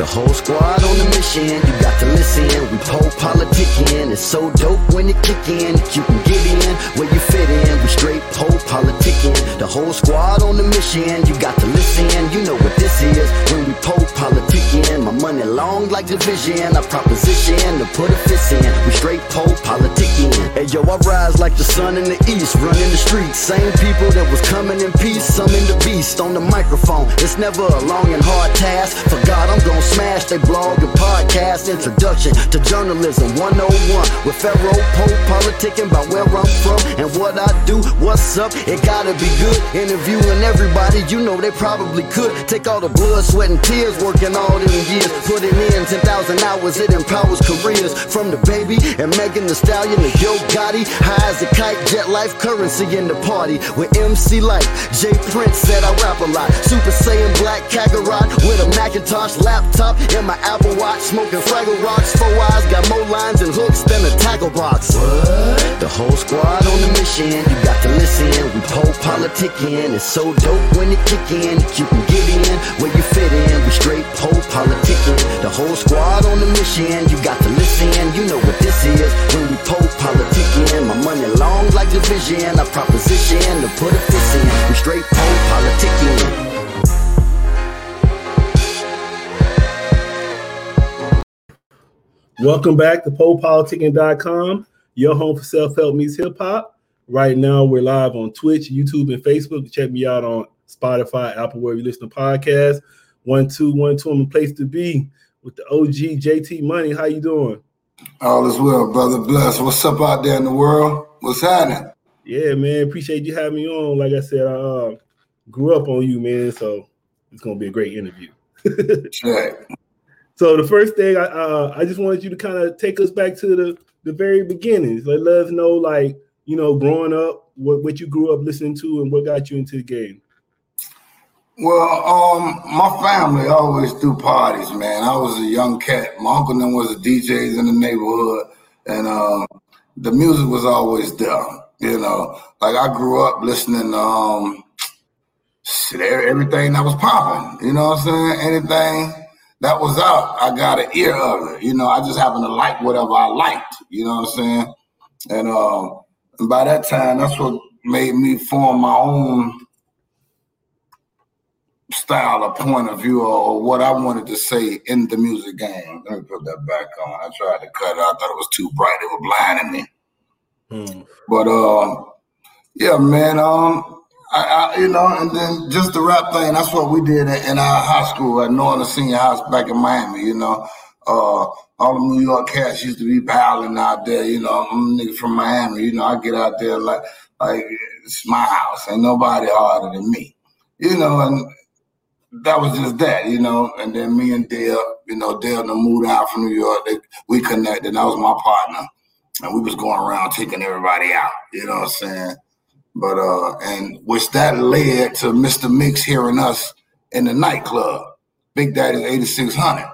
The whole squad on the mission, you got to listen. We pole politicking, it's so dope when it kick in. You can get in where you fit in. We straight pole politicking. The whole squad on the mission, you got to listen. You know what this is when we pole politicking. My money long like division, a proposition to put a fist in. We straight pole politicking. Hey yo, I rise like the sun in the east, running the streets. Same people that was coming in peace, some in the beast on the microphone. It's never a long and hard task. For God, I'm gonna smash they blog and podcast. Introduction to journalism 101 with Pharaoh Pope politicking about where I'm from and what I do. What's up? It gotta be good. Interviewing everybody, you know they probably could. Take all the blood, sweat, and tears working all them years. Putting in 10,000 hours, it empowers careers. From the baby and Megan Thee Stallion to Yo Gotti. High as a kite, jet life currency in the party. With MC Lyte, J. Prince said I rap a lot. Super Saiyan Black Kakarot with a Macintosh laptop and my Apple Watch. Smoking Fraggle Rocks, four eyes, got more lines and hooks than a tackle box. What? The whole squad on the mission, you got to listen. We pole politicking, it's so dope when it kick in. You can get in where you fit in. We straight pole politicking. The whole squad on the mission, you got to listen. You know what this is when we pole politicking. My money long like division, a proposition to put a fist in. We straight pole politicking. Welcome back to polepoliticking.com, your home for self-help meets hip-hop. Right now, we're live on Twitch, YouTube, and Facebook. Check me out on Spotify, Apple, where you listen to podcasts. One, two, one, two, I'm the place to be with the OG JT Money. How you doing? All is well, brother. Bless. What's up out there in the world? What's happening? Yeah, man. Appreciate you having me on. Like I said, I uh, grew up on you, man. So it's gonna be a great interview. Check. So the first thing I uh, I just wanted you to kind of take us back to the the very beginnings. Let us know, like you know, growing up, what what you grew up listening to, and what got you into the game. Well, um, my family always threw parties, man. I was a young cat. My uncle then was a DJs in the neighborhood, and um, the music was always there. You know, like I grew up listening to um, shit, everything that was popping. You know what I'm saying? Anything that was out, I got an ear of it. You know, I just happened to like whatever I liked. You know what I'm saying? And, um, and by that time, that's what made me form my own style or point of view or, what I wanted to say in the music game. Let me put that back on. I tried to cut it. I thought it was too bright. It was blinding me. Hmm. But uh, yeah, man. Um, I, I, you know, and then just the rap thing. That's what we did in, our high school at Northern Senior House back in Miami. You know, uh, all the New York cats used to be piling out there. You know, I'm a nigga from Miami. You know, I get out there like like it's my house. Ain't nobody harder than me. You know, and that was just that, you know. And then me and Dale, you know, Dale moved out from New York. They, we connected. That was my partner, and we was going around taking everybody out. You know what I'm saying? But uh, and which that led to Mr. Mixx hearing us in the nightclub, Big Daddy's 8600.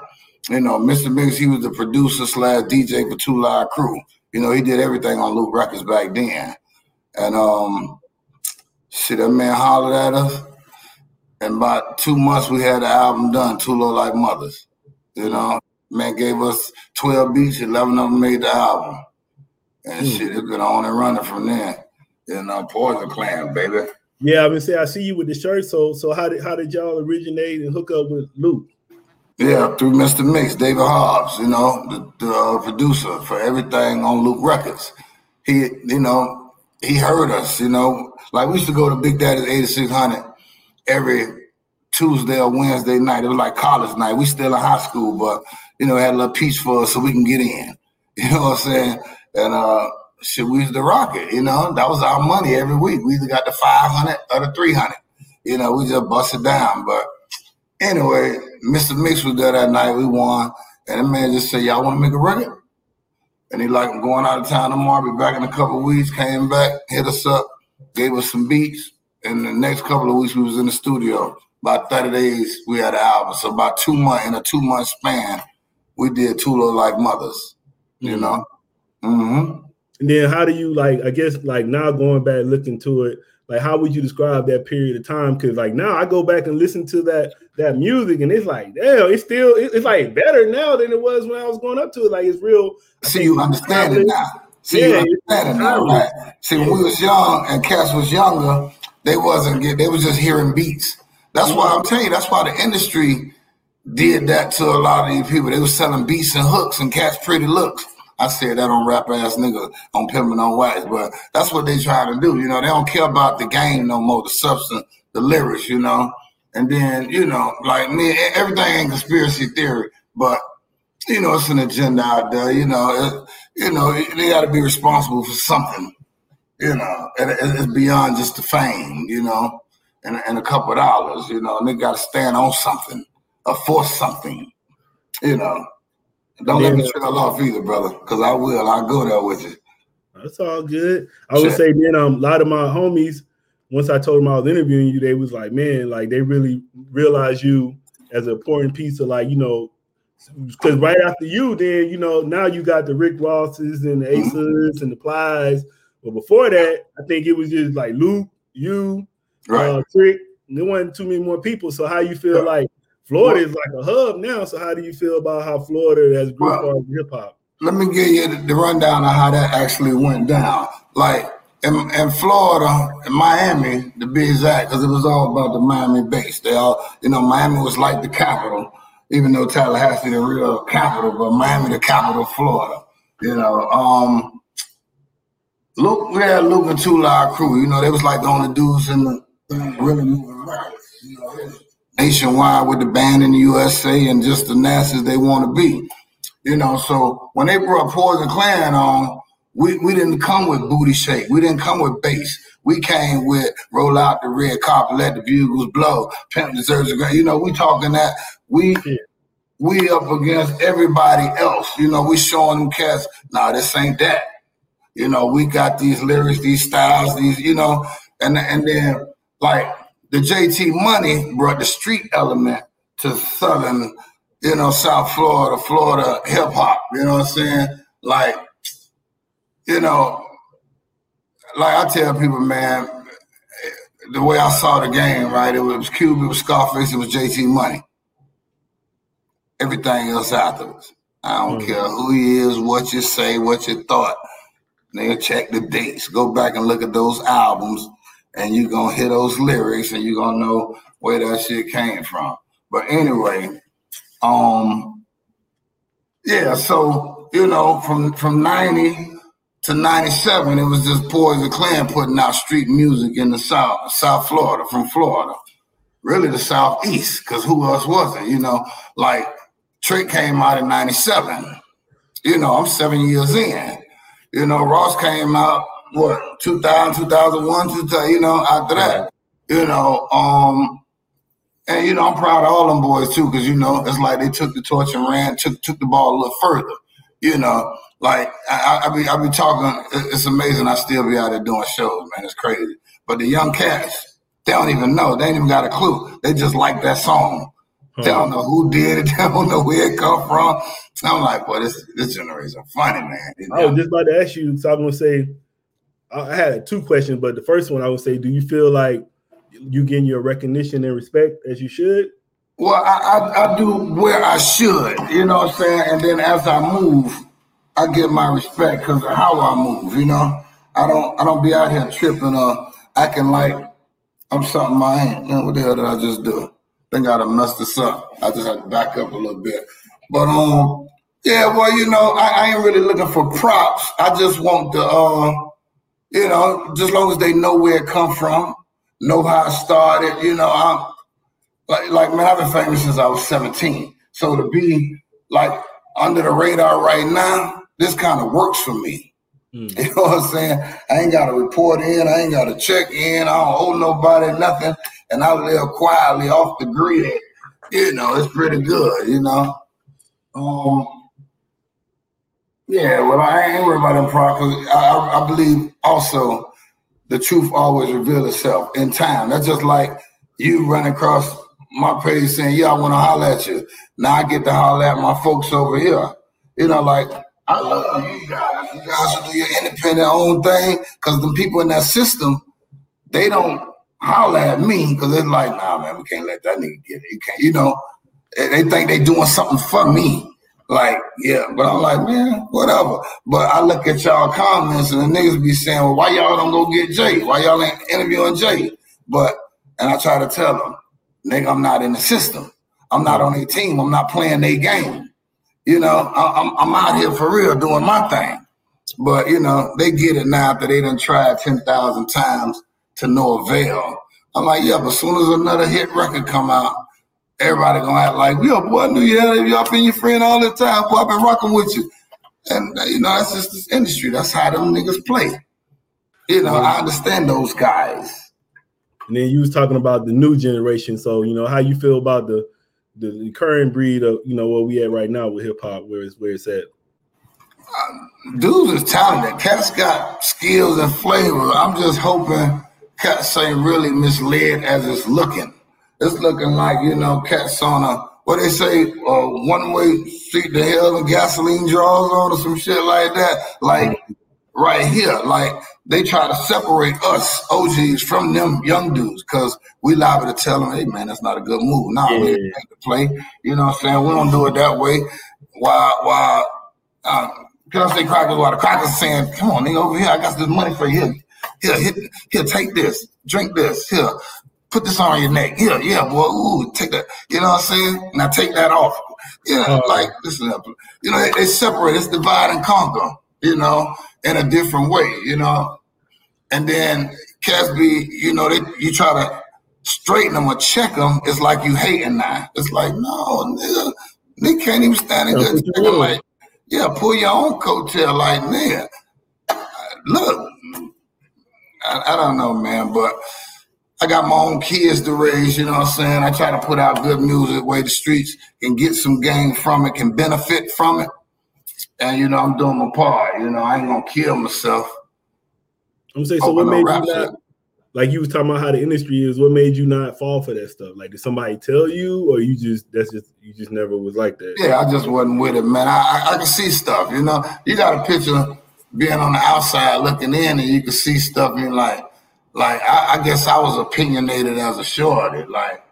You know, Mr. Mixx, he was the producer slash DJ for Two Live Crew. You know, he did everything on Luke Records back then. And um, shit, that man hollered at us And about two months, we had the album done, Two Low Life Muthas. You know, man gave us 12 beats, 11 of them made the album. And mm. shit, it's been on and running from there. You know, Poison Clan, baby. Yeah, I mean, say I see you with the shirt. So, so how did how did y'all originate and hook up with Luke? Yeah, through Mr. Mixx, David Hobbs. You know, the, the uh, producer for everything on Luke Records. He, you know, he heard us. You know, like we used to go to Big Daddy's 8600 every Tuesday or Wednesday night. It was like college night. We still in high school, but you know, had a little piece for us so we can get in. You know what I'm saying? And uh shit, we used the rocket, you know. That was our money every week. We either got the 500 or the 300. You know, we just bust it down. But anyway, Mr. Mixx was there that night. We won. And the man just said, Y'all want to make a record? And he like, I'm going out of town tomorrow, be back in a couple weeks, came back, hit us up, gave us some beats And the next couple of weeks, we was in the studio. About 30 days, we had an album. So about two months, in a two month span, we did Two Like Mothers, you know? Mm-hmm. And then how do you like, I guess like now going back looking to it, like how would you describe that period of time? Because like now I go back and listen to that that music, and it's like, damn, it's still it's like better now than it was when I was going up to it. Like it's real. See, you understand it now. See, yeah, you understand it now, right? See, when we was young and Cass was younger, they wasn't get they was just hearing beats. That's why I'm telling you, that's why the industry did that to a lot of these people. They was selling beats and hooks and cats pretty looks. I said that on rap ass nigga on pimping on wax, but that's what they try to do. You know, they don't care about the game no more, the substance, the lyrics, you know. And then, you know, like me, everything ain't conspiracy theory, but you know, it's an agenda out there. You know, it, you know, they got to be responsible for something. You know, it, it's beyond just the fame. You know, and, and a couple of dollars. You know, and they got to stand on something or force something. You know. Don't let me trail off either, brother, because I will. I'll go there with you. That's all good. I would say then um, a lot of my homies, once I told them I was interviewing you, they was like, man, like they really realized you as an important piece of like, you know, because right after you, then you know, now you got the Rick Rosses and the Aces mm-hmm. and the Plies. But before that, I think it was just like Luke, you, right. uh, Trick. There wasn't too many more people. So how you feel like Florida is like a hub now. So how do you feel about how Florida has grew well, hip hop? Let me give you the, rundown of how that actually went down. Like in, in Florida, in Miami, to be exact, because it was all about the Miami base. They all, you know, Miami was like the capital, even though Tallahassee the real capital, but Miami the capital of Florida. You know, um, Luke, we had Luke and Two Live Crew. You know, they was like the only dudes in the thing really moving records. You know, nationwide with the Banned in the USA and just the NASAs they want to be. You know, so when they brought Poison Clan on, we, we didn't come with booty shake. We didn't come with bass. We came with roll out the red carpet, let the bugles blow, pimp deserves a You know, we talking that we we up against everybody else. You know, we showing them cats. Nah, this ain't that. You know, we got these lyrics, these styles, these, you know, and and then like the JT Money brought the street element to Southern, you know, South Florida, Florida hip hop. You know what I'm saying? Like, you know, like I tell people, man, the way I saw the game, right? It was Cube, it was Scarface, it was JT Money. Everything else afterwards. I don't mm-hmm. care who he is, what you say, what you thought. They'll check the dates. Go back and look at those albums and you're gonna hear those lyrics and you're gonna know where that shit came from. But anyway, um, yeah, so you know, from from 90 to 97, it was just Poison Clan putting out street music in the South, South Florida, from Florida. Really the Southeast, because who else was it? You know, like Trick came out in 97. You know, I'm seven years in. You know, Ross came out what 2000, 2001, 2000, you know, after that, you know, um, and you know, I'm proud of all them boys too, because you know, it's like they took the torch and ran, took took the ball a little further. You know, like I, I be I be talking. It's amazing. I still be out there doing shows, man. It's crazy. But the young cats, they don't even know. They ain't even got a clue. They just like that song. They don't know who did it. They don't know where it come from. I'm like, boy, this this generation funny, man. You know? I was just about to ask you. So I'm gonna say I had two questions, but the first one I would say, do you feel like you getting your recognition and respect as you should? Well, I, I, I, do where I should, you know what I'm saying? And then as I move, I get my respect because of how I move, you know? I don't I don't be out here tripping or acting like I'm something I ain't. You know, what the hell did I just do? I think I'd have messed this up. I just had to back up a little bit. But um, yeah, well, you know, I, I ain't really looking for props. I just want the uh you know, just long as they know where it come from, know how it started, you know, I'm like, like man, I've been famous since I was 17. So to be like under the radar right now, this kind of works for me. Mm. You know what I'm saying? I ain't got to report in, I ain't got to check in, I don't owe nobody nothing, and I live quietly off the grid. You know, it's pretty good, you know. Um, yeah, well, I ain't worried about them problems. I, I, believe also the truth always reveals itself in time. That's just like you run across my page saying, "Yeah, I want to holler at you." Now I get to holler at my folks over here. You know, like I love you guys. You guys will do your independent own thing because the people in that system, they don't holler at me because they're like, nah, man, we can't let that nigga get it. You can't, you know, they think they doing something for me. Like, yeah, but I'm like, man, whatever. But I look at y'all comments and the niggas be saying, well, why y'all don't go get Jay? Why y'all ain't interviewing Jay? But, and I try to tell them, nigga, I'm not in the system. I'm not on a team. I'm not playing their game. You know, I'm, I'm out here for real doing my thing. But, you know, they get it now after they done tried 10,000 times to no avail. I'm like, yeah, but as soon as another hit record come out, everybody gonna act like, yo, boy, I knew you had y'all been your friend all the time. Boy, I've been rocking with you. And you know, that's just this industry. That's how them niggas play. You know, I understand those guys. And then you was talking about the new generation. So, you know, how you feel about the the, the current breed of, you know, where we at right now with hip hop, where it's where it's at. Um, dudes is talented. Cats got skills and flavor. I'm just hoping cats ain't really misled as it's looking it's looking like you know cats on a what they say uh, one way street to hell and gasoline draws on or some shit like that. Like right here, like they try to separate us OGs from them young dudes because we liable to tell them, hey man, that's not a good move. Nah, yeah. we the play. You know what I'm saying? We don't do it that way. Why? Why? Uh, can I say crackers? While the crackers saying, "Come on, nigga, over here, I got this money for you. Here, here, here, take this, drink this. Here, put this on your neck. Yeah, yeah, boy. Ooh, take that. You know what I'm saying? Now take that off. Yeah, uh, like listen up. you know, they, they separate, it's divide and conquer, you know, in a different way, you know. And then Casby, you know, they you try to straighten them or check them, it's like you hating now. It's like, no, nigga, they can't even stand in good like, yeah, pull your own coattail like nigga. Look, I, I don't know, man, but I got my own kids to raise, you know what I'm saying? I try to put out good music where the streets can get some gain from it, can benefit from it. And, you know, I'm doing my part. You know, I ain't to kill myself. I'm saying, so what made you not, like you was talking about how the industry is, what made you not fall for that stuff? Like, did somebody tell you, or you just, that's just, you just never was like that? Yeah, I just wasn't with it, man. I, I, I can see stuff, you know? You got a picture being on the outside looking in, and you can see stuff, and you're like, like I, I, guess I was opinionated as a shorty. Like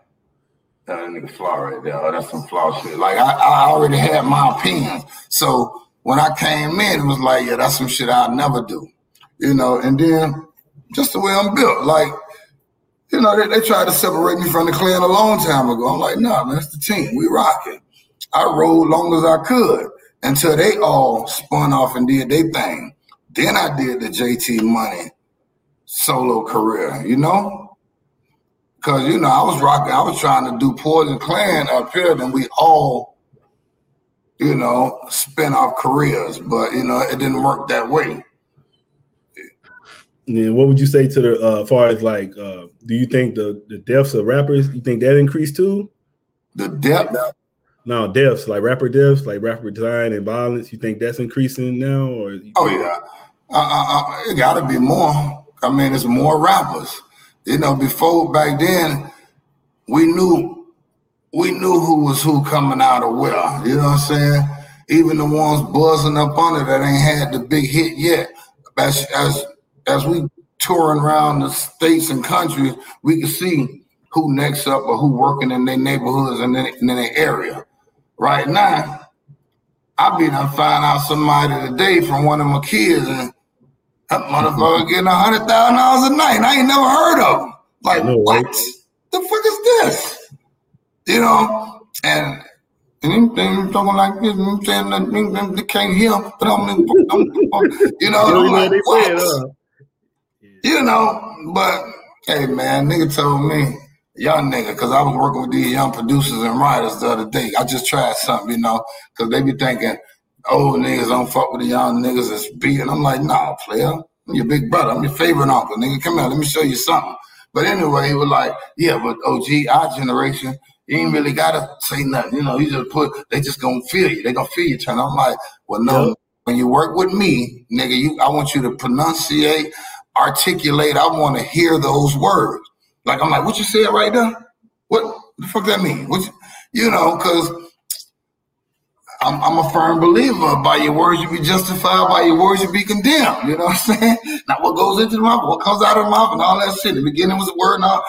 that nigga flaw right there. Oh, that's some flaw shit. Like I, I already had my opinions. So when I came in, it was like, yeah, that's some shit I'd never do. You know, and then just the way I'm built, like, you know, they, they tried to separate me from the clan a long time ago. I'm like, nah, man, it's the team. We rocking. I rode long as I could until they all spun off and did their thing. Then I did the JT money solo career, you know? Cause you know, I was rocking, I was trying to do Poison Clan up here, and we all, you know, spin off careers, but you know, it didn't work that way. Yeah, what would you say to the uh far as like uh do you think the the deaths of rappers, you think that increased too? The depth no deaths, like rapper deaths, like rapper design and violence. You think that's increasing now, or? Oh yeah, uh, uh, uh, it got to be more. I mean, it's more rappers. You know, before back then, we knew we knew who was who coming out of where. You know what I'm saying? Even the ones buzzing up on it that ain't had the big hit yet. As as as we touring around the states and countries, we can see who next up or who working in their neighborhoods and in, their area. Right now, I be done find out somebody today from one of my kids and that motherfucker getting a hundred thousand dollars a night. And I ain't never heard of him. Like know, what? Right? The fuck is this? You know, and and then talking like this, I'm saying that they can't hear, but I'm, I'm you know, I'm like, what? You know, but hey man, nigga told me, young nigga, because I was working with these young producers and writers the other day. I just tried something, you know, because they be thinking old niggas don't fuck with the young niggas that's beating. I'm like, nah, player. I'm your big brother. I'm your favorite uncle, nigga. Come here, let me show you something. But anyway, he was like, yeah, but OG, our generation, you ain't really gotta say nothing. You know, you just put they just gonna feel you. They gonna feel you turn. I'm like, well, no, yep. when you work with me, nigga, you I want you to pronunciate, articulate, I wanna hear those words. Like I'm like, what you said right there? What the fuck that mean? What you, you know, cause I'm, I'm, a firm believer. By your words, you be justified. By your words, you be condemned. You know what I'm saying? Not what goes into the mouth, what comes out of the mouth, and all that shit. The beginning was the word, and all,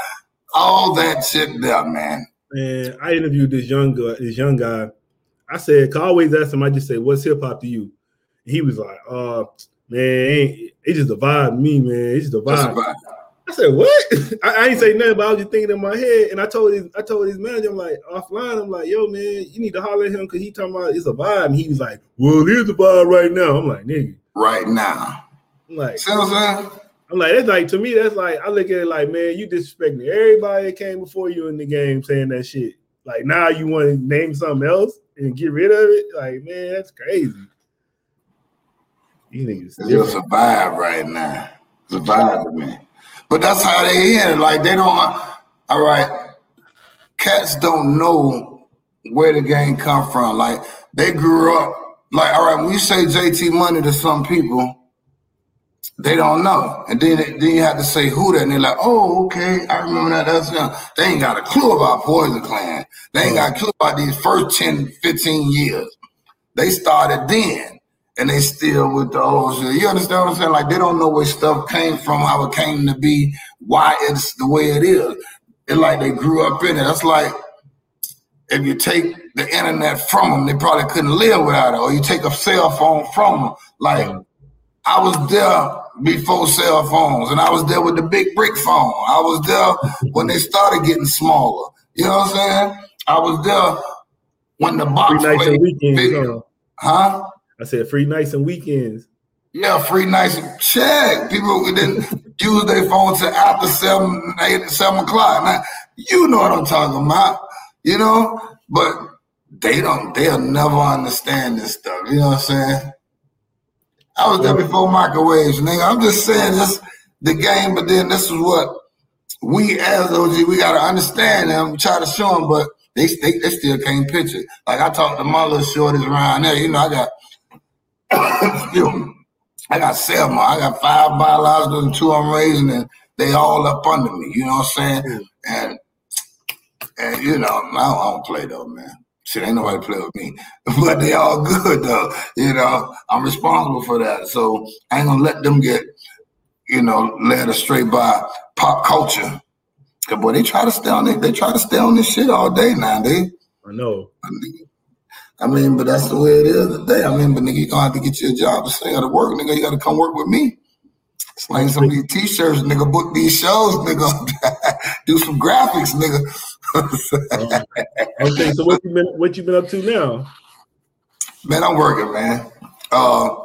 all that shit there, man. Man, I interviewed this young guy. This young guy. I said, I always ask him. I just say, "What's hip hop to you?" And he was like, "Uh, man, it's just a vibe, me, man. It's just a vibe." I said, "What?" I, I ain't say nothing, but I was just thinking in my head, and I told his, I told his manager, I'm like, offline, I'm like, "Yo, man, you need to holler at him because he talking about it's a vibe." And he was like, "Well, here's the vibe right now." I'm like, "Nigga, right now." I'm like, see what I'm like, that's like to me, that's like I look at it like, man, you disrespecting everybody that came before you in the game saying that shit. Like now you want to name something else and get rid of it. Like, man, that's crazy. You niggas it's a vibe right now. It's a vibe, man. But that's how they end. Like they don't. All right, cats don't know where the game come from. Like they grew up. Like all right, when you say JT Money to some people, they don't know, and then then you have to say who that, and they're like, oh, okay, I remember that. That's young. They ain't got a clue about Poison Clan. They ain't got a clue about these first 10, 15 years. They started then and they still with the old shit. You understand what I'm saying? Like they don't know where stuff came from, how it came to be, why it's the way it is. It's like they grew up in it. That's like if you take the internet from them, they probably couldn't live without it. Or you take a cell phone from them. Like I was there before cell phones, and I was there with the big brick phone. I was there when they started getting smaller. You know what I'm saying? I was there when the box played. Weekends, huh? I said free nights and weekends. Yeah, free nights. And check. People didn't use their phone to after seven, eight, seven o'clock. Now, you know what I'm talking about. You know, but they don't. They'll never understand this stuff. You know what I'm saying? I was there before microwaves, nigga. I'm just saying this the game, but then this is what we as OG we gotta understand them, We try to show them, but they, they, they still can't picture. Like I talked to my little shorties around there, you know, I got I got seven. I got five biological and two I'm raising, and they all up under me. You know what I'm saying? And and you know, I don't, I don't play though, man. Shit, ain't nobody play with me, but they all good though. You know, I'm responsible for that, so I ain't gonna let them get, you know, led astray by pop culture. Cause boy, they try to stay on it. They try to stay on this shit all day now. They, I know. I mean, but that's the way it is today. I mean, but nigga, you gonna have to get your job to stay out of work, nigga. You gotta come work with me. Slang some of these t-shirts, nigga. Book these shows, nigga. Do some graphics, nigga. okay, so what you been what you been up to now? Man, I'm working, man. Uh,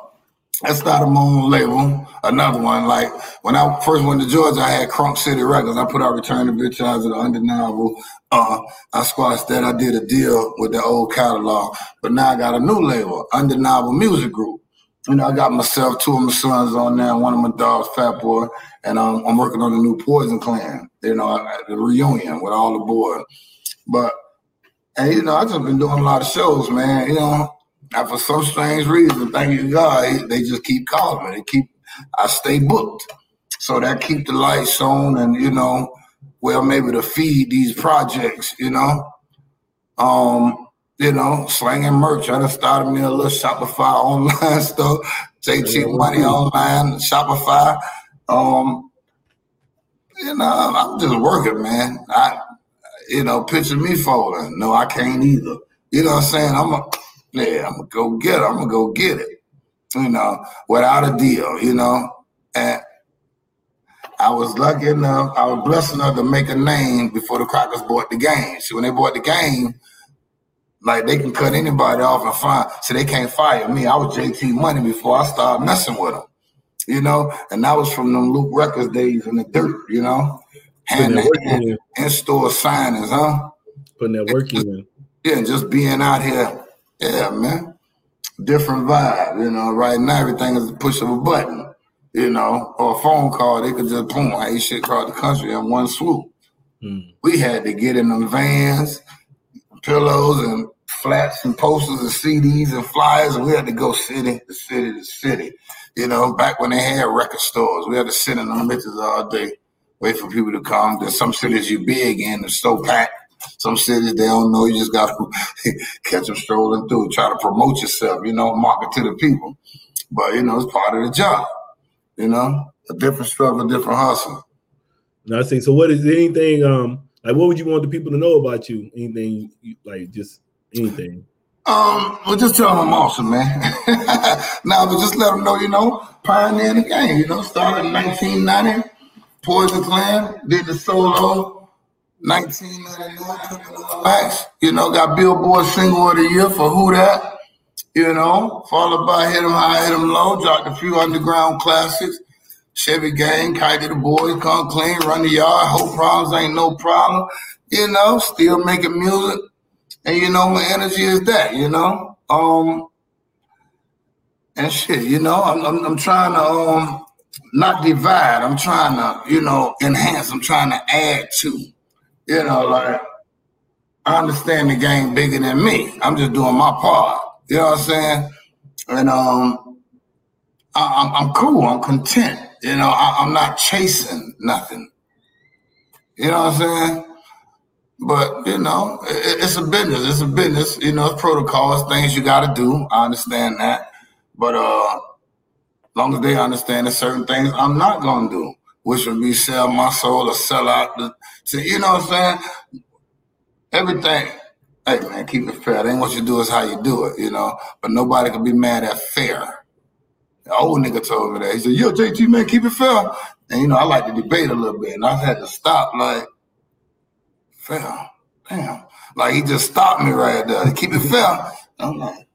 I started my own label, another one. Like when I first went to Georgia, I had Crunk City Records. I put out Return to Bitch Eyes of the Undeniable. Uh, I squashed that. I did a deal with the old catalog, but now I got a new label, Undeniable Music Group. You know, I got myself, two of my sons on there, one of my dogs, Fat Boy, and um, I'm working on the new Poison Clan. You know, the reunion with all the boys. But and you know, I just been doing a lot of shows, man. You know, and for some strange reason, thank you God, they just keep calling me. They keep, I stay booked. So that keep the lights on and, you know, I'm able to feed these projects, you know. Um, you know, slanging merch. I just started me a little Shopify online stuff, JT Money online, Shopify. Um, you know, I'm just working, man. I, you know, picture me folding. No, I can't either. You know what I'm saying? I'm a, yeah, I'm gonna go get it. I'm gonna go get it. You know, without a deal. You know, and I was lucky enough. I was blessed enough to make a name before the Crackers bought the game. See, when they bought the game, like they can cut anybody off and fire. So they can't fire me. I was JT Money before I started messing with them. You know, and that was from them Luke Records days in the dirt. You know, hand to hand in store signings, huh? Putting that work in. Yeah, just being out here yeah, man. Different vibe. You know, right now everything is a push of a button, you know, or a phone call. They could just boom, hey shit across the country in one swoop. Mm. We had to get in them vans, pillows and flats and posters and CDs and flyers, and we had to go city to city to city. You know, back when they had record stores, we had to sit in them bitches all day, wait for people to come. There's some cities you big in, it's so packed some cities they don't know. You just got to catch them strolling through. Try to promote yourself. You know, market to the people. But you know, it's part of the job. You know, a different struggle, a different hustle. I see. So, what is anything? Um, like, what would you want the people to know about you? Anything like just anything? Um, well, just tell them I'm awesome, man. now, but just let them know, you know, pioneer the game. You know, started in 1990, Poison Clan, did the solo, 1999, Max. You know, got Billboard Single of the Year for Who That. You know, followed by Hit 'em High, Hit 'em Low, dropped a few underground classics. Chevy Gang, Kite the Boys, Come Clean, Run the Yard, Hope Problems Ain't No Problem. You know, still making music and you know, my energy is that, you know. Um and shit, you know, I'm I'm, I'm trying to um not divide. I'm trying to, you know, enhance. I'm trying to add to. You know, like I understand the game bigger than me. I'm just doing my part. You know what I'm saying? And um, I, am I'm cool. I'm content. You know, I, I'm not chasing nothing. You know what I'm saying? But you know, it, it's a business. It's a business. You know, it's protocols, things you got to do. I understand that. But uh, long as they understand that certain things I'm not gonna do, which would be sell my soul or sell out the. So you know what I'm saying? Everything. Hey man, keep it fair. It ain't what you do is how you do it. You know. But nobody can be mad at fair. The old nigga told me that. He said, "Yo, JT man, keep it fair." And you know, I like to debate a little bit, and I had to stop like fair. Damn. Like he just stopped me right there. Keep it fair. I'm like,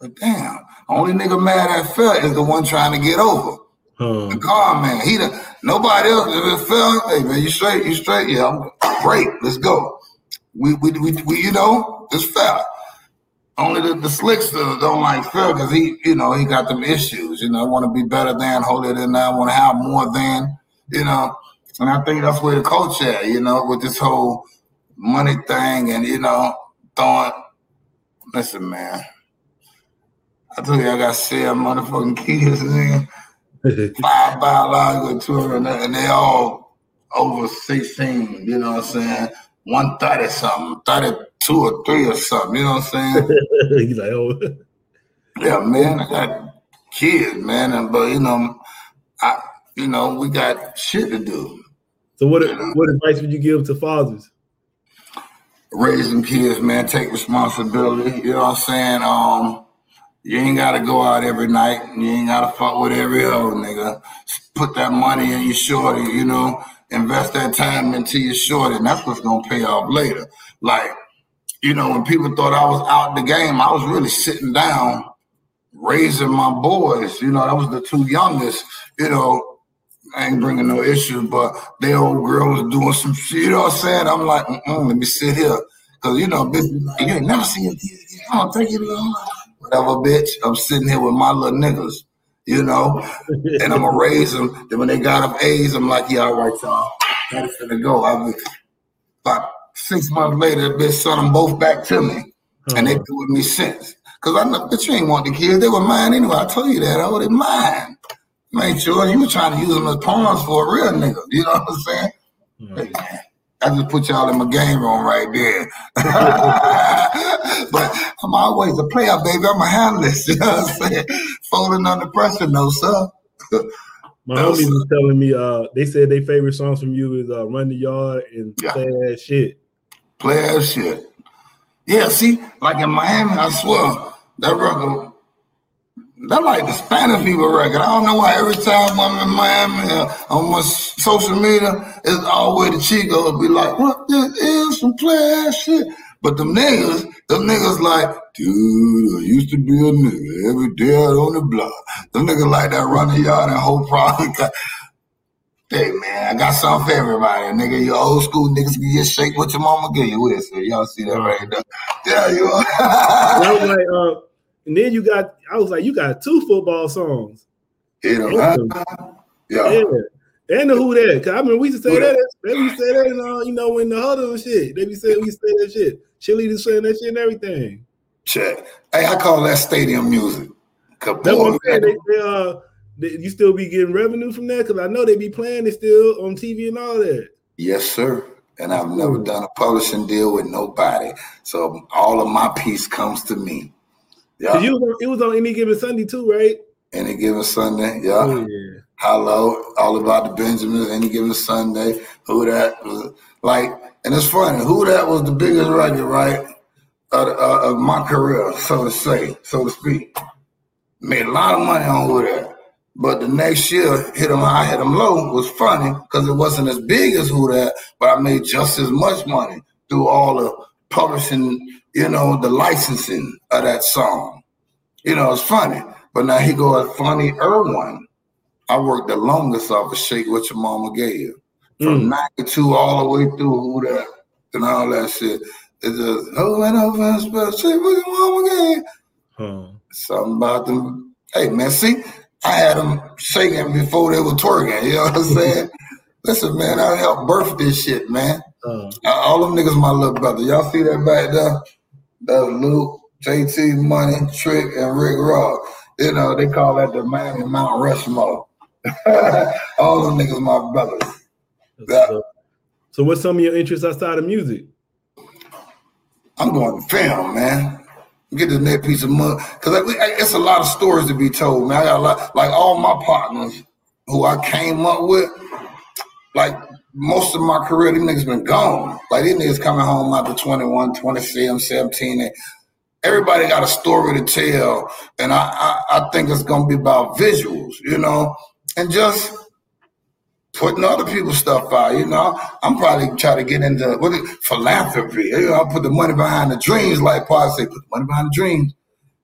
but damn. Only nigga mad at fair is the one trying to get over. The car man. He the nobody else. If it fell, hey man, you straight, you straight. Yeah, I'm great. Let's go. We we we, we you know, it's fair. Only the, the slicks don't like Phil because he, you know, he got them issues. You know, want to be better than, holier than I want to have more than, you know. And I think that's where the coach at, you know, with this whole money thing and, you know, throwing. Listen, man. I told you I got seven motherfucking kids, man. Five biological children, and they all over 16, you know what I'm saying? 130 something, 32 or 3 or something, you know what I'm saying? He's like, oh. Yeah, man, I got kids, man. And, but, you know, I, you know, we got shit to do. So what what advice would you give to fathers? Raising kids, man, take responsibility. You know what I'm saying? Um, you ain't gotta go out every night. You ain't gotta fuck with every other nigga. Put that money in your shorty, you know, invest that time into your shorty, and that's what's gonna pay off later. Like, you know, when people thought I was out the game, I was really sitting down raising my boys. You know, that was the two youngest, you know, I ain't bringing no issues, but they old girl was doing some shit. You know what I'm saying? I'm like, let me sit here. Because, you know, bitch, you ain't never seen take it Whatever, bitch. I'm sitting here with my little niggas, you know, and I'm to raise them. Then when they got up A's, I'm like, yeah, all right, y'all. That's finna go. I mean, about six months later, the bitch sent them both back to me. Uh-huh. And they been with me since. Because I know, but you ain't want the kids. They were mine anyway. I told you that. I would have mine. Make sure you were trying to use them as pawns for a real nigga. You know what I'm saying? Hey, I just put y'all in my game room right there. but I'm always a player, baby. I'm a handless. You know what I'm saying? Folding under pressure, no sir. My homies was telling me uh they said their favorite songs from you is uh Run the Yard and yeah. Play Ass Shit. Play Ass Shit. Yeah, see, like in Miami, I swear, that record that like the Spanish people record. I don't know why every time I'm in Miami on my social media, it's always the Chicos be like, what this is some play shit. But them niggas, them niggas like, dude, I used to be a nigga every day out on the block. Them niggas like that run the yard and whole problem. Hey man, I got something for everybody. Nigga, you old school niggas can get shake what your mama give you with. So y'all see that right there. Yeah, you are. uh, and then you got, I was like, you got two football songs. Yeah. yeah. And the who that? Cause I mean, we used to say that. They used to say that, and uh, you know, in the huddle and shit. They be saying we say that shit. Cheerleaders saying that shit and everything. Check. Hey, I call that stadium music. That's what I'm saying. They, they, uh, they, you still be getting revenue from that because I know they be playing it still on TV and all that. Yes, sir. and I've never done a publishing deal with nobody. So all of my piece comes to me. Yeah, you was on, it was on any given Sunday too, right? Any given Sunday, yeah. Oh, yeah. Hello, all about the Benjamins. Any given Sunday, who that was like, and it's funny. Who that was the biggest record, right, of, uh, of my career, so to say, so to speak. Made a lot of money on who that. But the next year, hit him. I hit him low. Was funny because it wasn't as big as who that, but I made just as much money through all the publishing, you know, the licensing of that song. You know, it's funny. But now he go a funny Irwin. I worked the longest off of Shake What Your Mama Gave. From mm. 92 all the way through who that and all that shit. It's just over and spell Shake What Your Mama Gave. Huh. Something about them. Hey man, see, I had them shaking before they were twerking. You know what I'm saying? Listen, man, I helped birth this shit, man. Uh, All them niggas, my little brother. Y'all see that back there? That's Luke, JT Money, Trick, and Rick Ross. You know, they call that the Miami Mount Rushmore. All them niggas, my brothers. Yeah. So, what's some of your interests outside of music? I'm going to film, man get the next piece of money because it's a lot of stories to be told, man. I got a lot, like all my partners who I came up with, like most of my career, these niggas been gone. Like these niggas coming home after 21, 27, 17. And everybody got a story to tell. And I, I, I think it's gonna be about visuals, you know, and just putting other people's stuff out. You know, I'm probably trying to get into what is, philanthropy. You know, I put the money behind the dreams, like Paul say, put the money behind the dreams.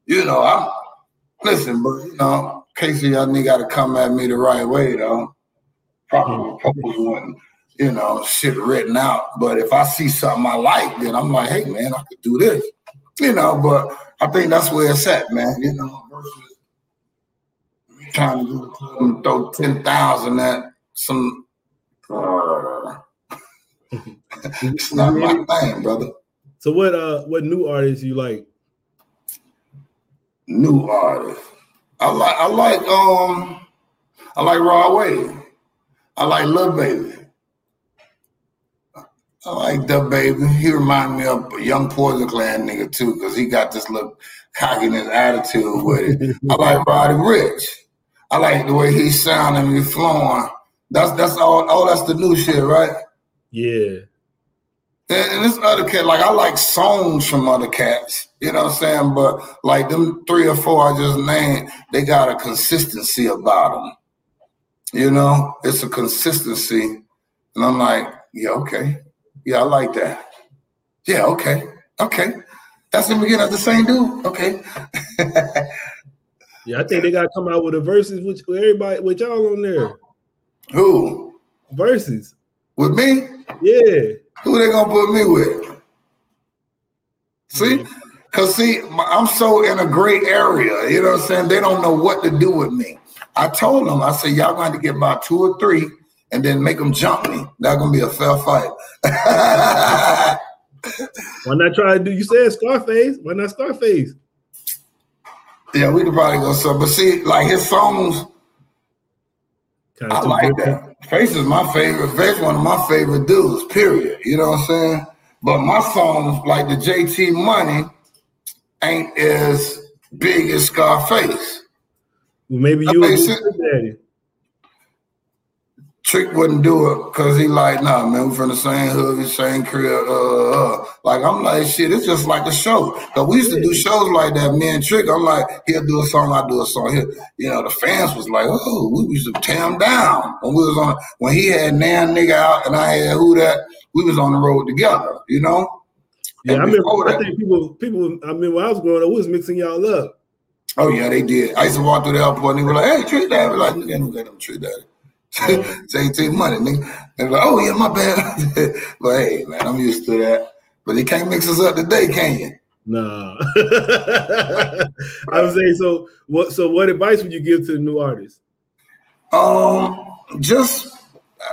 You know, I'm listen, but you know, Casey, y'all nigga got to come at me the right way, though. Probably hmm. propose one, you know, shit written out. But if I see something I like, then I'm like, hey man, I could do this. You know, but I think that's where it's at, man. You know, versus trying to do club and throw ten thousand at some. Uh, it's not my thing, brother. So what? Uh, what new artists you like? New artists. I like. I like. Um. I like Rod Wave. I like Love Baby. I like the baby. He remind me of a young Poison Clan nigga too, because he got this little cockiness attitude with it. I like Roddy Ricch. I like the way he sounding, he flowing. That's that's all. Oh, that's the new shit, right? Yeah. And, and this other cat, like I like songs from other cats, you know what I'm saying? But like them three or four I just named, they got a consistency about them. You know, it's a consistency, and I'm like, yeah, okay, yeah, I like that. Yeah, okay, okay. That's the beginning of the same dude. Okay. yeah, I think they gotta come out with a verses with everybody with y'all on there. Who? Versus. With me? Yeah. Who they gonna put me with? See? Cause see, I'm so in a gray area, you know what I'm saying? They don't know what to do with me. I told them, I said, y'all going to get about two or three and then make them jump me. That's gonna be a fair fight. Why not try to do you said Scarface? Why not Scarface? Yeah, we could probably go so, but see, like his songs Kind of I like that. Face is my favorite. Face one of my favorite dudes. Period. You know what I'm saying? But my songs, like the JT Money, ain't as big as Scarface. Well, maybe you would Trick wouldn't do it because he like, nah, man, we from the same hood, the same career. Uh, uh. Like, I'm like, shit, it's just like a show. Cause we used to do shows like that, me and Trick. I'm like, he'll do a song, I do a song. Here, you know, the fans was like, oh, we used to tear him down when we was on. When he had Nann nigga out and I had who that, we was on the road together. You know. Yeah, and I remember. I think people, people. I mean, when I was growing up, we was mixing y'all up. Oh yeah, they did. I used to walk through the airport and they were like, "Hey, Trick Daddy," like, "Nigga, don't get them Trick Daddy." Say JT Money, nigga. And like, oh yeah, my bad. but hey, man, I'm used to that. But you can't mix us up today, can you? Nah. I was saying, so what so what advice would you give to the new artists? Um, just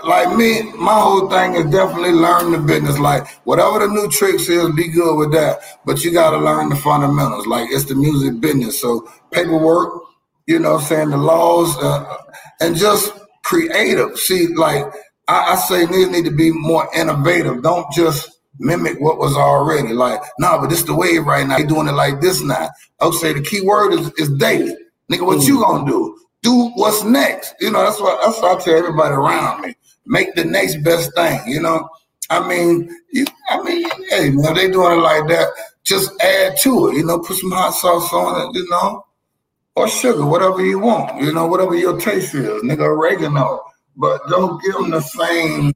like me, my whole thing is definitely learn the business. Like whatever the new tricks is, be good with that. But you gotta learn the fundamentals. Like it's the music business. So paperwork, you know, saying the laws, uh, and just creative. See, like I, I say niggas need to be more innovative. Don't just mimic what was already. Like, nah, but this the wave right now. They doing it like this now. I would say the key word is, is daily. Nigga, what mm. you gonna do? Do what's next. You know, that's what that's what I tell everybody around me. Make the next best thing, you know. I mean, you, I mean, hey, man, they doing it like that. Just add to it, you know, put some hot sauce on it, you know, or sugar, whatever you want, you know, whatever your taste is, nigga, oregano. But don't give them the same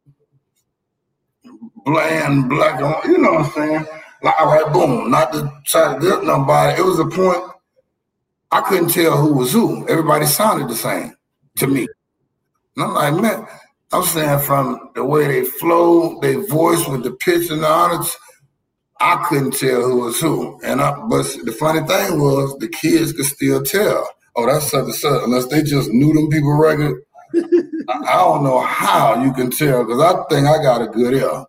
bland black, you know what I'm saying? Like, all right, boom, not to try to get nobody. It was a point I couldn't tell who was who. Everybody sounded the same to me. And I'm like, man, I'm saying from the way they flow, their voice with the pitch and the honors, I couldn't tell who was who. And I, but the funny thing was the kids could still tell. Oh, that's such and such. Unless they just knew them people record. I don't know how you can tell because I think I got a good ear.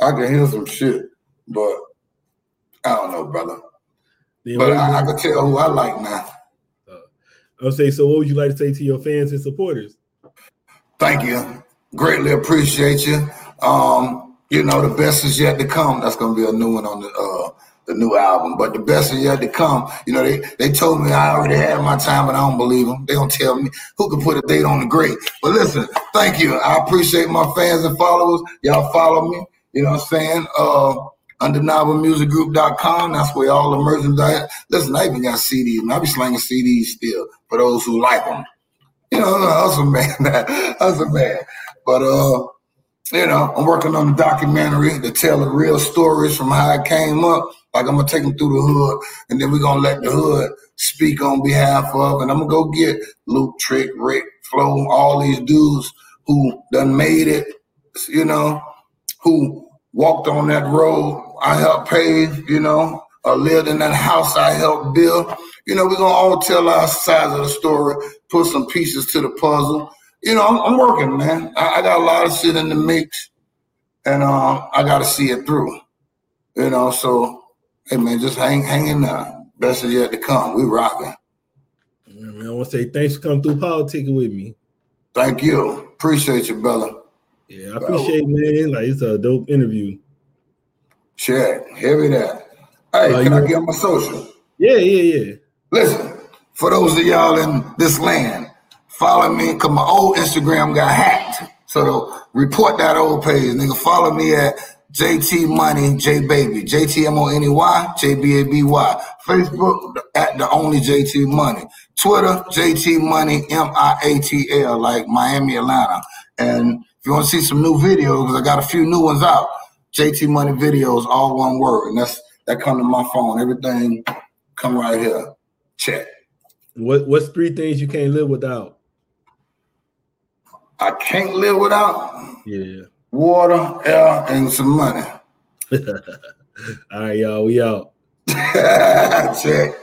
I can hear some shit, but I don't know, brother. Yeah, but I, I, can tell who I like now. Uh, I'll say. So, what would you like to say to your fans and supporters? Thank you. Greatly appreciate you. Um, you know, the best is yet to come. That's gonna be a new one on the uh the new album. But the best is yet to come. You know, they they told me I already had my time, but I don't believe them. They don't tell me who can put a date on the great. But listen, thank you. I appreciate my fans and followers. Y'all follow me. You know what I'm saying? Uh undeniablemusicgroup.com. That's where all the merchandise. Listen, I even got CDs, I be slanging CDs still for those who like them. You know, that's a man, man. That's a man. But uh, you know, I'm working on the documentary to tell the real stories from how I came up. Like I'm gonna take them through the hood, and then we're gonna let the hood speak on behalf of. And I'm gonna go get Luke, Trick, Rick, Flo, all these dudes who done made it. You know, who walked on that road I helped pave. You know, or lived in that house I helped build. You know, we're gonna all tell our sides of the story, put some pieces to the puzzle you know, I'm, I'm working, man. I, I, got a lot of shit in the mix, and uh, I got to see it through. You know, so hey, man, just hang, hang in there. Best is yet to come. We rocking. Yeah, man, I want to say thanks for coming through politicking with me. Thank you. Appreciate you, brother. Yeah, I appreciate, it, man. Like it's a dope interview. Shit, heavy that. Hey, uh, can I get my social? Yeah, yeah, yeah. Listen, for those of y'all in this land Follow me, cause my old Instagram got hacked. So report that old page, nigga, follow me at JT Money J Baby JT M O N E Y J B A B Y. Facebook at the only JT Money. Twitter JT Money M I A T L like Miami Atlanta. And if you want to see some new videos, I got a few new ones out. JT Money videos, all one word, and that's that come to my phone. Everything come right here. Check. What What's three things you can't live without? I can't live without yeah water, air, and some money. All right, y'all. We out. Check.